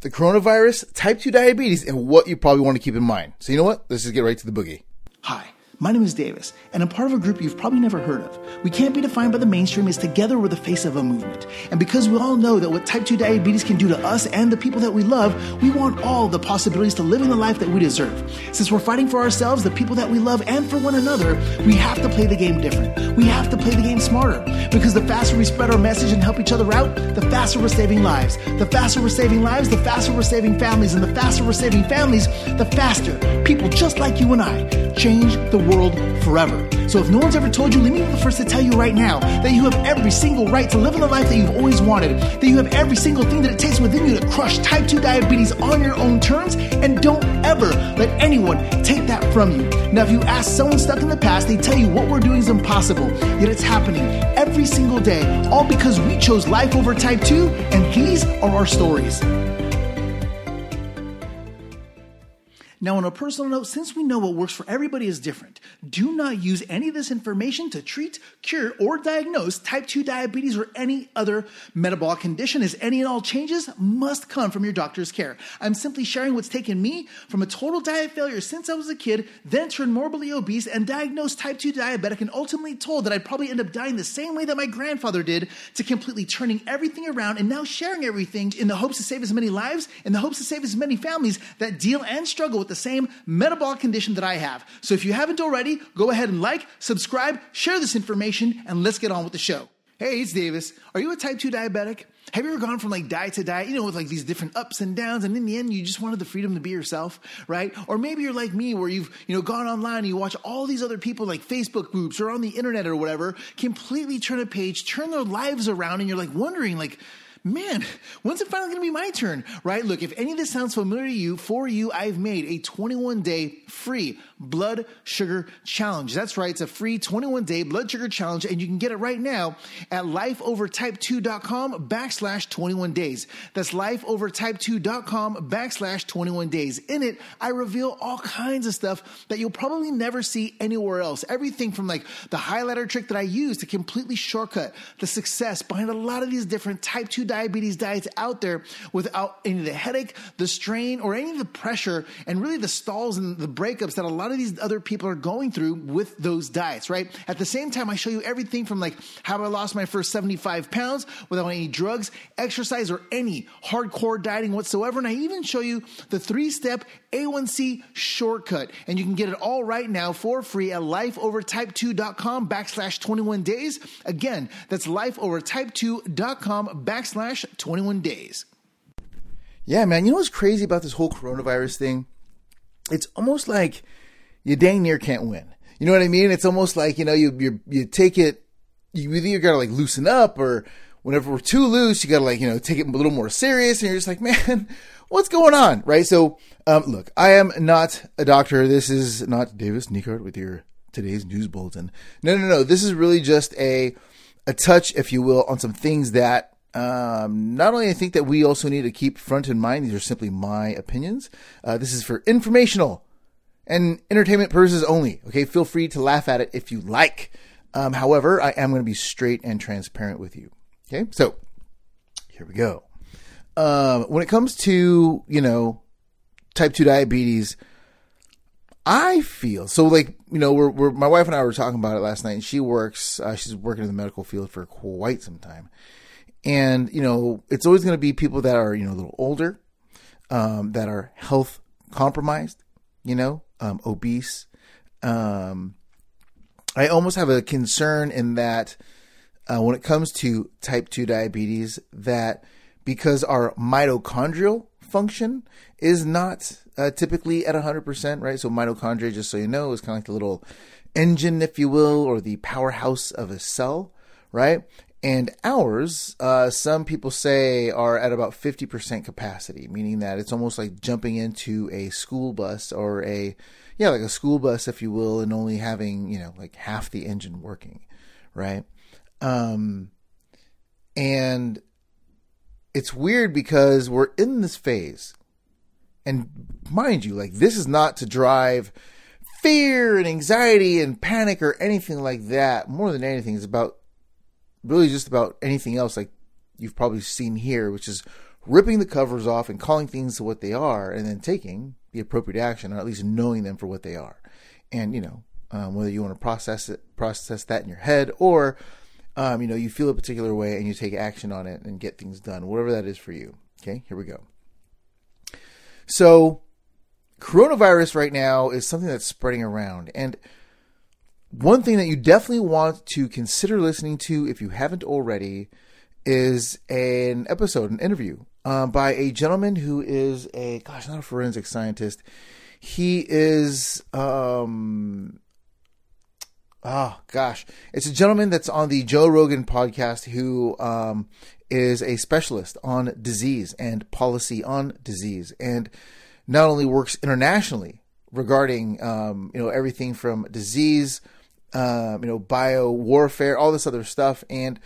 the coronavirus, type 2 diabetes, and what you probably want to keep in mind. So, you know what? Let's just get right to the boogie. Hi. My name is Davis, and I'm part of a group you've probably never heard of. We can't be defined by the mainstream as together we're the face of a movement. And because we all know that what type 2 diabetes can do to us and the people that we love, we want all the possibilities to living the life that we deserve. Since we're fighting for ourselves, the people that we love, and for one another, we have to play the game different. We have to play the game smarter. Because the faster we spread our message and help each other out, the faster we're saving lives. The faster we're saving lives, the faster we're saving families. And the faster we're saving families, the faster people just like you and I change the world forever. So if no one's ever told you, let me be the first to tell you right now that you have every single right to live in the life that you've always wanted, that you have every single thing that it takes within you to crush type 2 diabetes on your own terms, and don't ever let anyone take that from you. Now, if you ask someone stuck in the past, they tell you what we're doing is impossible, yet it's happening every single day, all because we chose life over type 2, and these are our stories. Now, on a personal note, since we know what works for everybody is different, do not use any of this information to treat, cure, or diagnose type 2 diabetes or any other metabolic condition, as any and all changes must come from your doctor's care. I'm simply sharing what's taken me from a total diet failure since I was a kid, then turned morbidly obese and diagnosed type 2 diabetic, and ultimately told that I'd probably end up dying the same way that my grandfather did, to completely turning everything around and now sharing everything in the hopes to save as many lives, in the hopes to save as many families that deal and struggle with the same metabolic condition that I have. So if you haven't already, go ahead and like, subscribe, share this information, and let's get on with the show. Hey, it's Davis. Are you a type 2 diabetic? Have you ever gone from like diet to diet, you know, with like these different ups and downs, and in the end, you just wanted the freedom to be yourself, right? Or maybe you're like me, where you've, you know, gone online and you watch all these other people like Facebook groups or on the internet or whatever, completely turn a page, turn their lives around, and you're like wondering, like, man, when's it finally going to be my turn? Right? Look, if any of this sounds familiar to you, for you, I've made a 21 day free blood sugar challenge. That's right. It's a free 21 day blood sugar challenge and you can get it right now at lifeovertype2.com backslash 21 days. That's lifeovertype2.com backslash 21 days. In it, I reveal all kinds of stuff that you'll probably never see anywhere else. Everything from like the highlighter trick that I use to completely shortcut the success behind a lot of these different type 2 diabetes diets out there without any of the headache, the strain, or any of the pressure and really the stalls and the breakups that a lot of these other people are going through with those diets, right? At the same time, I show you everything from like how I lost my first 75 pounds without any drugs, exercise, or any hardcore dieting whatsoever. And I even show you the three step A1C shortcut. And you can get it all right now for free at lifeovertype2.com backslash 21 days. Again, that's lifeovertype2.com backslash 21 days. Yeah, man. You know what's crazy about this whole coronavirus thing? It's almost like you dang near can't win. You know what I mean? It's almost like, you know, you, you, you take it, you either gotta like loosen up or whenever we're too loose, you gotta like, you know, take it a little more serious and you're just like, man, what's going on? Right? So, um, look, I am not a doctor. This is not Davis Nickard with your today's news bulletin. No, no, no. This is really just a, a touch, if you will, on some things that um, not only I think that we also need to keep front in mind, these are simply my opinions. Uh, this is for informational and entertainment purposes only. Okay, feel free to laugh at it if you like. Um, however, I am going to be straight and transparent with you. Okay, so here we go. Um, when it comes to you know type two diabetes, I feel so like you know we're, we're my wife and I were talking about it last night, and she works uh, she's working in the medical field for quite some time, and you know it's always going to be people that are you know a little older, um, that are health compromised, you know, um, obese. Um, I almost have a concern in that uh, when it comes to type 2 diabetes, that because our mitochondrial function is not uh, typically at 100%, right? So, mitochondria, just so you know, is kind of like the little engine, if you will, or the powerhouse of a cell, right? And ours, uh, some people say, are at about 50% capacity, meaning that it's almost like jumping into a school bus or a, yeah, like a school bus, if you will, and only having, you know, like half the engine working, right? Um, and it's weird because we're in this phase. And mind you, like, this is not to drive fear and anxiety and panic or anything like that. More than anything, it's about really just about anything else like you've probably seen here, which is ripping the covers off and calling things to what they are, and then taking the appropriate action, or at least knowing them for what they are. And you know, um, whether you want to process it, process that in your head, or um, you know, you feel a particular way and you take action on it and get things done, whatever that is for you. Okay, here we go. So, coronavirus right now is something that's spreading around, and one thing that you definitely want to consider listening to if you haven't already is an episode, an interview um, by a gentleman who is a gosh, not a forensic scientist. He is um oh gosh, it's a gentleman that's on the Joe Rogan podcast who um, is a specialist on disease and policy on disease, and not only works internationally regarding um, you know everything from disease, um, you know bio warfare, all this other stuff, and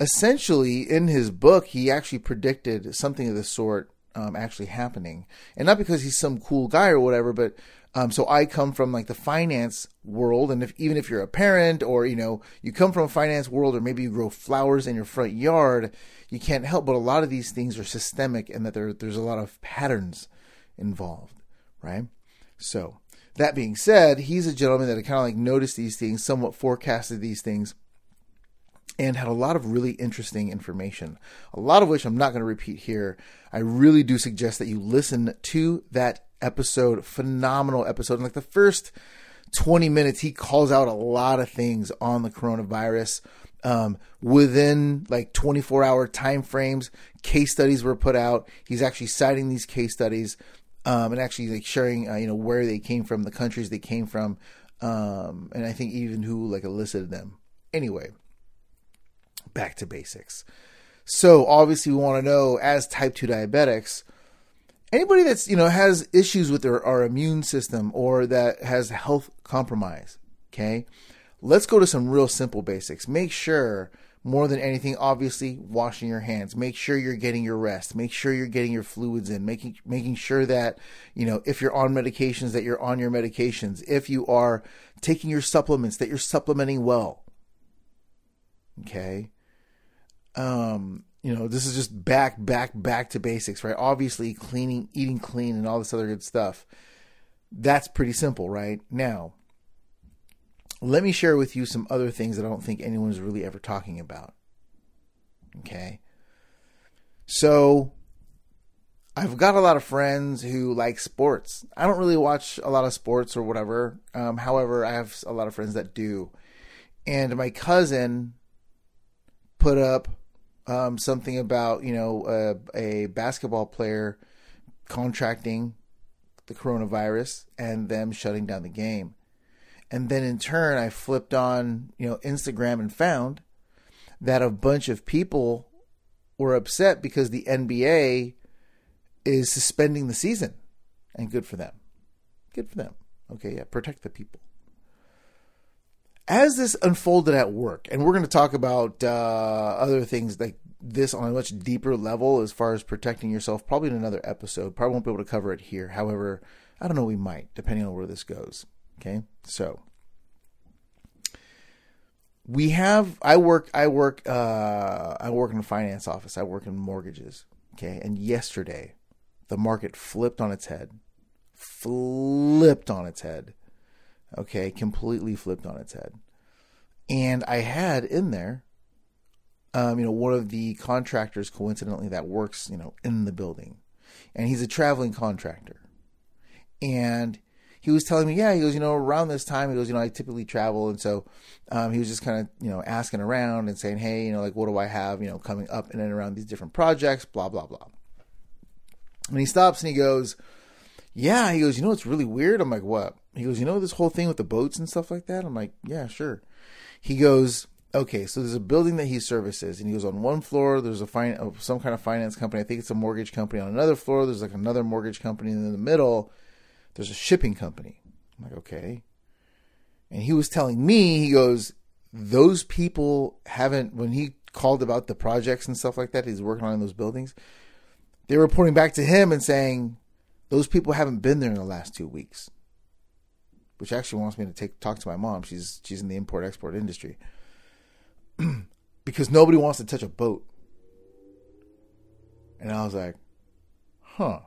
essentially in his book he actually predicted something of the sort um, actually happening, and not because he's some cool guy or whatever, but um, so I come from like the finance world, and if even if you're a parent or you know you come from a finance world, or maybe you grow flowers in your front yard, you can't help but a lot of these things are systemic, and that there there's a lot of patterns involved, right? So that being said, he's a gentleman that kind of like noticed these things, somewhat forecasted these things, and had a lot of really interesting information, a lot of which I'm not going to repeat here. I really do suggest that you listen to that episode, phenomenal episode. In like the first 20 minutes, he calls out a lot of things on the coronavirus. Um, within like 24 hour time frames, case studies were put out. He's actually citing these case studies um, and actually like sharing, uh, you know, where they came from, the countries they came from, um, and I think even who like elicited them. Anyway, back to basics. So obviously, we want to know as type two diabetics, anybody that's you know has issues with their our immune system or that has health compromise. Okay, let's go to some real simple basics. Make sure more than anything, obviously, washing your hands. Make sure you're getting your rest. Make sure you're getting your fluids in. Making making sure that you know if you're on medications, that you're on your medications. If you are taking your supplements, that you're supplementing well. Okay. Um, you know, this is just back, back, back to basics, right? Obviously, cleaning, eating clean, and all this other good stuff. That's pretty simple, right? Now, let me share with you some other things that I don't think anyone's really ever talking about. Okay. So, I've got a lot of friends who like sports. I don't really watch a lot of sports or whatever. Um, however, I have a lot of friends that do. And my cousin put up um, something about, you know, a basketball player contracting the coronavirus and them shutting down the game. And then in turn, I flipped on, you know, Instagram and found that a bunch of people were upset because the NBA is suspending the season. And good for them. Good for them. Okay, yeah, protect the people. As this unfolded at work, and we're going to talk about uh, other things like this on a much deeper level as far as protecting yourself, probably in another episode. Probably won't be able to cover it here. However, I don't know, we might, depending on where this goes. Okay, so we have i work i work uh i work in a finance office. I work in mortgages. Okay? And yesterday the market flipped on its head. Flipped on its head. Okay? Completely flipped on its head. And i had in there um you know one of the contractors coincidentally that works you know in the building. And he's a traveling contractor. And he was telling me, yeah, he goes, you know, around this time, he goes, you know, I typically travel, and so um, he was just kind of, you know, asking around and saying, hey, you know, like, what do I have, you know, coming up and around these different projects, blah blah blah. And he stops and he goes, yeah, he goes, you know, it's really weird. I'm like, what? He goes, you know, this whole thing with the boats and stuff like that. I'm like, yeah, sure. He goes, okay, so there's a building that he services, and he goes on one floor. There's a fin- some kind of finance company. I think it's a mortgage company. On another floor, there's like another mortgage company, in the middle there's a shipping company. I'm like, okay. And he was telling me, he goes, those people haven't, when he called about the projects and stuff like that he's working on those buildings, they were reporting back to him and saying, those people haven't been there in the last two weeks. Which actually wants me to take talk to my mom. She's she's in the import export industry. because nobody wants to touch a boat. And I was like, huh.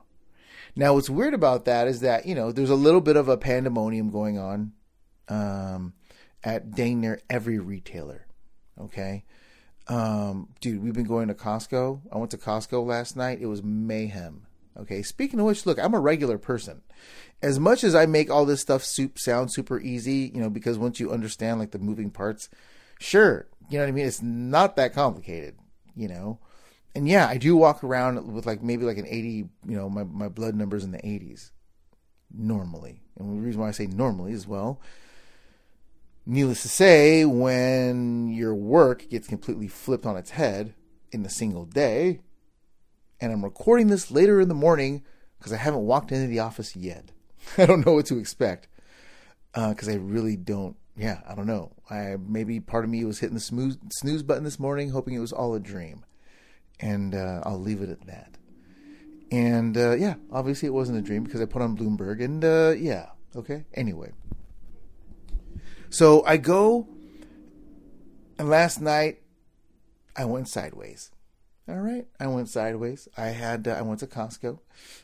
Now, what's weird about that is that, you know, there's a little bit of a pandemonium going on um, at dang near every retailer. Okay. Um, dude, we've been going to Costco. I went to Costco last night. It was mayhem. Okay. Speaking of which, look, I'm a regular person. As much as I make all this stuff soup sound super easy, you know, because once you understand like the moving parts, sure, you know what I mean? It's not that complicated, you know? And yeah, I do walk around with like maybe like an 80, you know, my, my blood numbers in the 80s normally. And the reason why I say normally is well, needless to say, when your work gets completely flipped on its head in a single day, and I'm recording this later in the morning because I haven't walked into the office yet. I don't know what to expect because uh, I really don't. Yeah, I don't know. I maybe part of me was hitting the snooze, snooze button this morning, hoping it was all a dream, and uh, I'll leave it at that. And uh, yeah, obviously it wasn't a dream because I put on Bloomberg, and uh, yeah, okay. Anyway, so I go, and last night I went sideways. All right, I went sideways. I had uh, I went to Costco.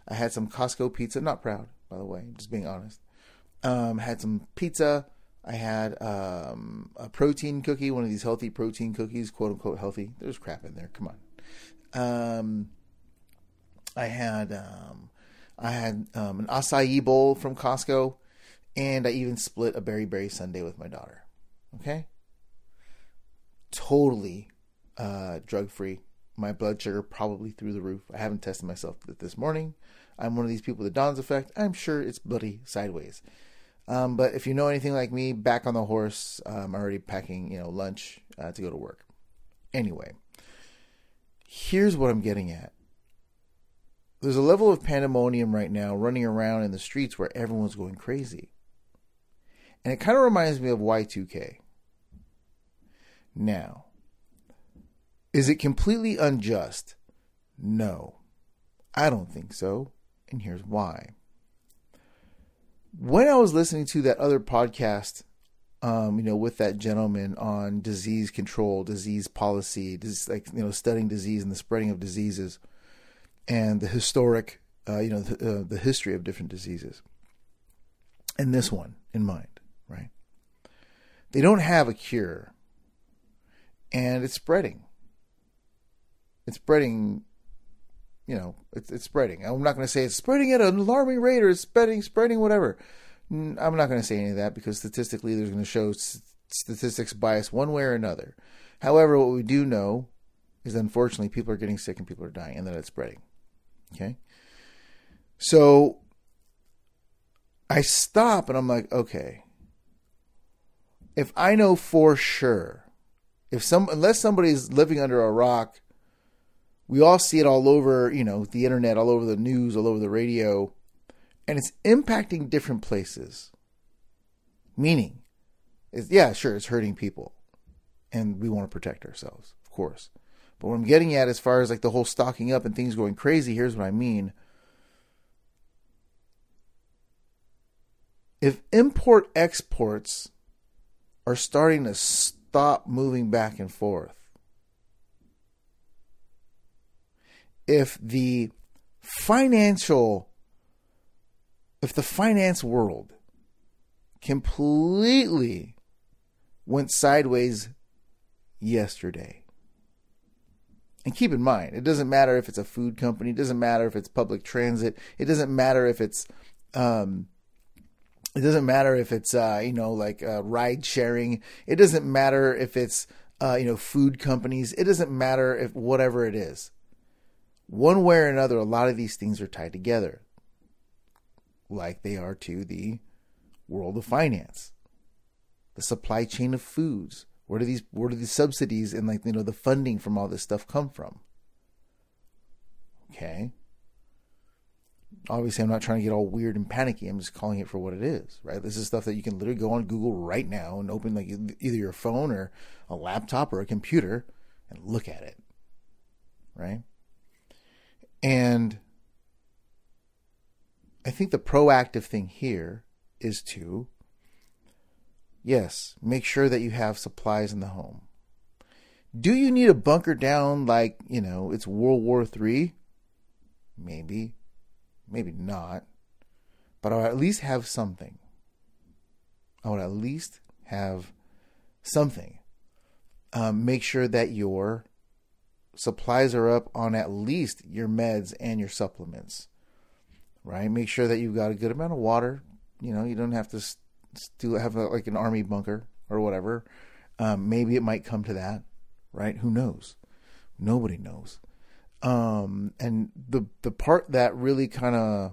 I had some Costco pizza. Not proud, by the way, just being honest. Um, had some pizza. I had um, a protein cookie, one of these healthy protein cookies, quote unquote healthy. There's crap in there. Come on. Um, I had um, I had um, an acai bowl from Costco, and I even split a berry berry sundae with my daughter. Okay, totally uh, drug free. My blood sugar probably through the roof. I haven't tested myself this morning. I'm one of these people, with the Dawn's effect. I'm sure it's bloody sideways. Um, but if you know anything like me, back on the horse, I'm already packing, you know, lunch uh, to go to work. Anyway, here's what I'm getting at. There's a level of pandemonium right now running around in the streets where everyone's going crazy. And it kind of reminds me of Y2K. Now, is it completely unjust? No, I don't think so. And here's why. When I was listening to that other podcast, um, you know, with that gentleman on disease control, disease policy, like you know, studying disease and the spreading of diseases, and the historic, uh, you know, the, uh, the history of different diseases, and this one in mind, right? They don't have a cure, and it's spreading. It's spreading you know, it's, it's spreading. I'm not going to say it's spreading at an alarming rate or it's spreading, spreading whatever. I'm not going to say any of that because statistically, there's going to show statistics bias one way or another. However, what we do know is unfortunately people are getting sick and people are dying and that it's spreading. Okay. So I stop and I'm like, okay, if I know for sure, if some, unless somebody's living under a rock we all see it all over, you know, the internet, all over the news, all over the radio, and it's impacting different places. Meaning, yeah, sure, it's hurting people, and we want to protect ourselves, of course. But what I'm getting at, as far as like the whole stocking up and things going crazy, here's what I mean. If import exports are starting to stop moving back and forth, if the financial if the finance world completely went sideways yesterday. And keep in mind, it doesn't matter if it's a food company, it doesn't matter if it's public transit, it doesn't matter if it's um, it doesn't matter if it's uh, you know like uh, ride sharing, it doesn't matter if it's uh, you know food companies, it doesn't matter if whatever it is one way or another, a lot of these things are tied together, like they are to the world of finance, the supply chain of foods. Where do these where do these subsidies and like you know the funding from all this stuff come from? Okay. Obviously, I'm not trying to get all weird and panicky. I'm just calling it for what it is, right? This is stuff that you can literally go on Google right now and open like either your phone or a laptop or a computer and look at it, right? And I think the proactive thing here is to, yes, make sure that you have supplies in the home. Do you need a bunker down like, you know, it's World War III? Maybe. maybe not, but I would at least have something. I would at least have something. Um, make sure that your supplies are up on at least your meds and your supplements. Right? Make sure that you've got a good amount of water. You know, you don't have to still have a, like an army bunker or whatever. Um, maybe it might come to that, right? Who knows? Nobody knows. Um, and the the part that really kind of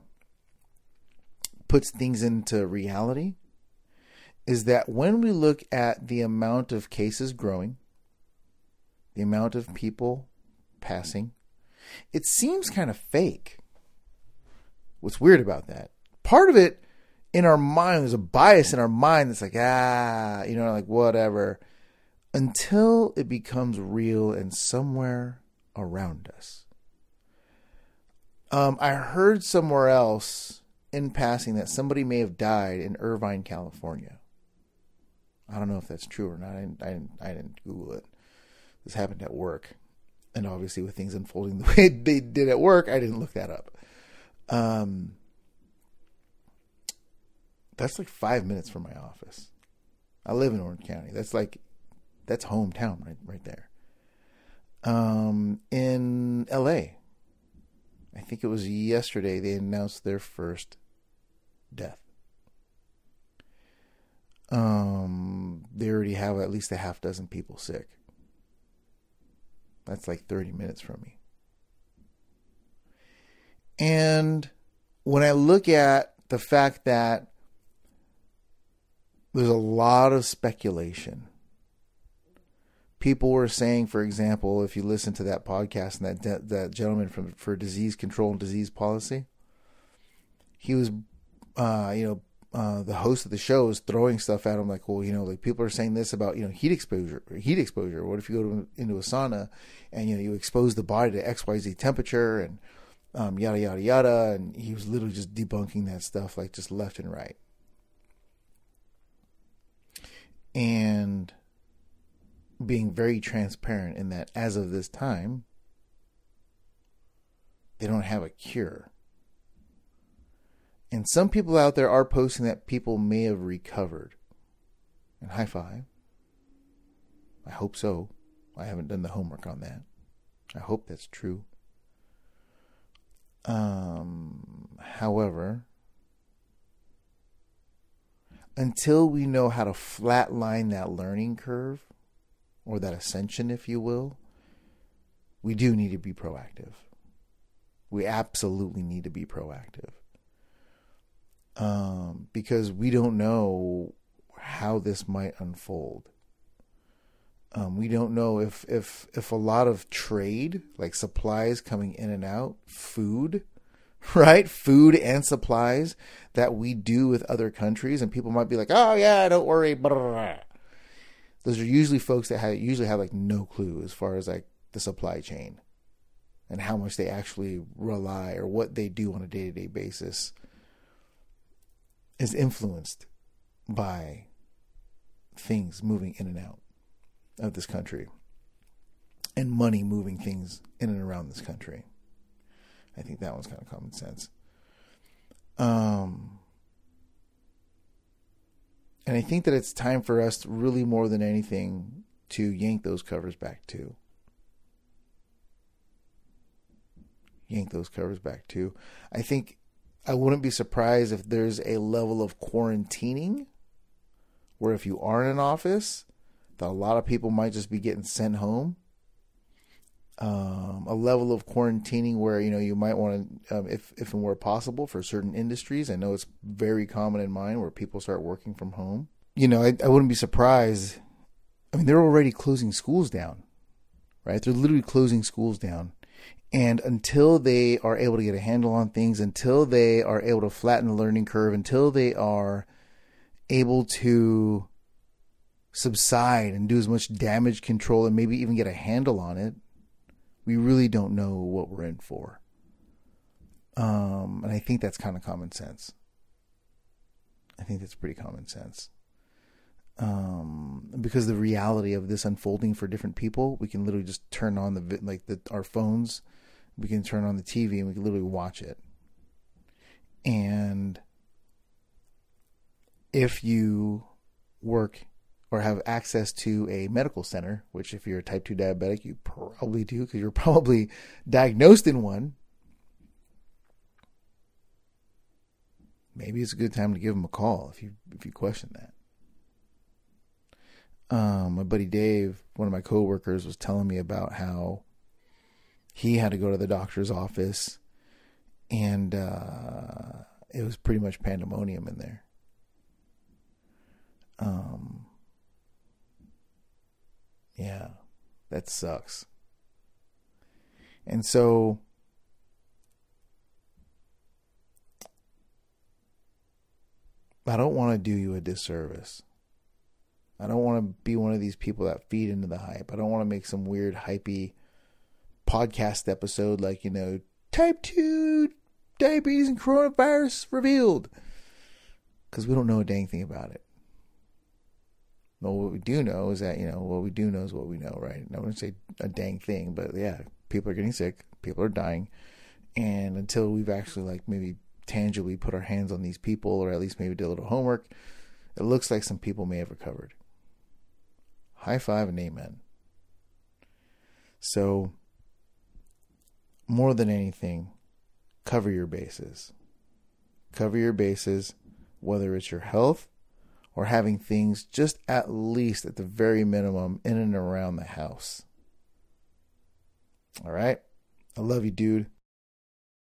puts things into reality is that when we look at the amount of cases growing, the amount of people passing, it seems kind of fake. What's weird about that? Part of it in our mind, there's a bias in our mind that's like, ah, you know, like whatever, until it becomes real and somewhere around us. Um, I heard somewhere else in passing that somebody may have died in Irvine, California. I don't know if that's true or not. I didn't, I didn't, I didn't Google it. This happened at work. And obviously, with things unfolding the way they did at work, I didn't look that up. Um, that's like five minutes from my office. I live in Orange County. That's like, that's hometown right, right there. Um, in L.A., I think it was yesterday they announced their first death. Um, they already have at least a half dozen people sick. That's like 30 minutes from me. And when I look at the fact that there's a lot of speculation people were saying, for example, if you listen to that podcast and that that gentleman from for disease control and disease policy, he was, uh, you know, uh, the host of the show is throwing stuff at him like, well, you know, like people are saying this about you know heat exposure, heat exposure. What if you go to, into a sauna and you know you expose the body to X Y Z temperature and um, yada yada yada, and he was literally just debunking that stuff like just left and right. And being very transparent in that as of this time, they don't have a cure. And some people out there are posting that people may have recovered. And high five. I hope so. I haven't done the homework on that. I hope that's true. Um, however, until we know how to flatline that learning curve, or that ascension, if you will, we do need to be proactive. We absolutely need to be proactive. Um, because we don't know how this might unfold. Um, we don't know if, if if a lot of trade, like supplies coming in and out, food, right? Food and supplies that we do with other countries, and people might be like, "Oh yeah, don't worry." Those are usually folks that have usually have like no clue as far as like the supply chain and how much they actually rely or what they do on a day-to-day basis is influenced by things moving in and out of this country and money moving things in and around this country. I think that one's kind of common sense. Um, and I think that it's time for us, really more than anything, to yank those covers back too. Yank those covers back too. I think I wouldn't be surprised if there's a level of quarantining where if you are in an office, that a lot of people might just be getting sent home um, a level of quarantining where you know you might want to, um, if if and where possible, for certain industries. I know it's very common in mine where people start working from home. You know, I, I wouldn't be surprised. I mean, they're already closing schools down, right? They're literally closing schools down. And until they are able to get a handle on things, until they are able to flatten the learning curve, until they are able to subside and do as much damage control and maybe even get a handle on it, we really don't know what we're in for. Um, and I think that's kind of common sense. I think that's pretty common sense. Um, because the reality of this unfolding for different people, we can literally just turn on the like the, our phones, we can turn on the TV and we can literally watch it. And if you work or have access to a medical center, which if you're a type 2 diabetic, you probably do because you're probably diagnosed in one. Maybe it's a good time to give them a call if you if you question that. Um, my buddy Dave, one of my coworkers, was telling me about how he had to go to the doctor's office, and uh, it was pretty much pandemonium in there. Um, yeah, that sucks. And so I don't want to do you a disservice. I don't want to be one of these people that feed into the hype. I don't want to make some weird hypey podcast episode like, you know, type 2 diabetes and coronavirus revealed. Because we don't know a dang thing about it. Well, what we do know is that, you know, what we do know is what we know, right? I wouldn't say a dang thing, but yeah, people are getting sick, people are dying. And until we've actually, like, maybe tangibly put our hands on these people, or at least maybe did a little homework, it looks like some people may have recovered. High five and amen. So, more than anything, cover your bases. Cover your bases, whether it's your health or having things just at least at the very minimum in and around the house. All right? I love you, dude.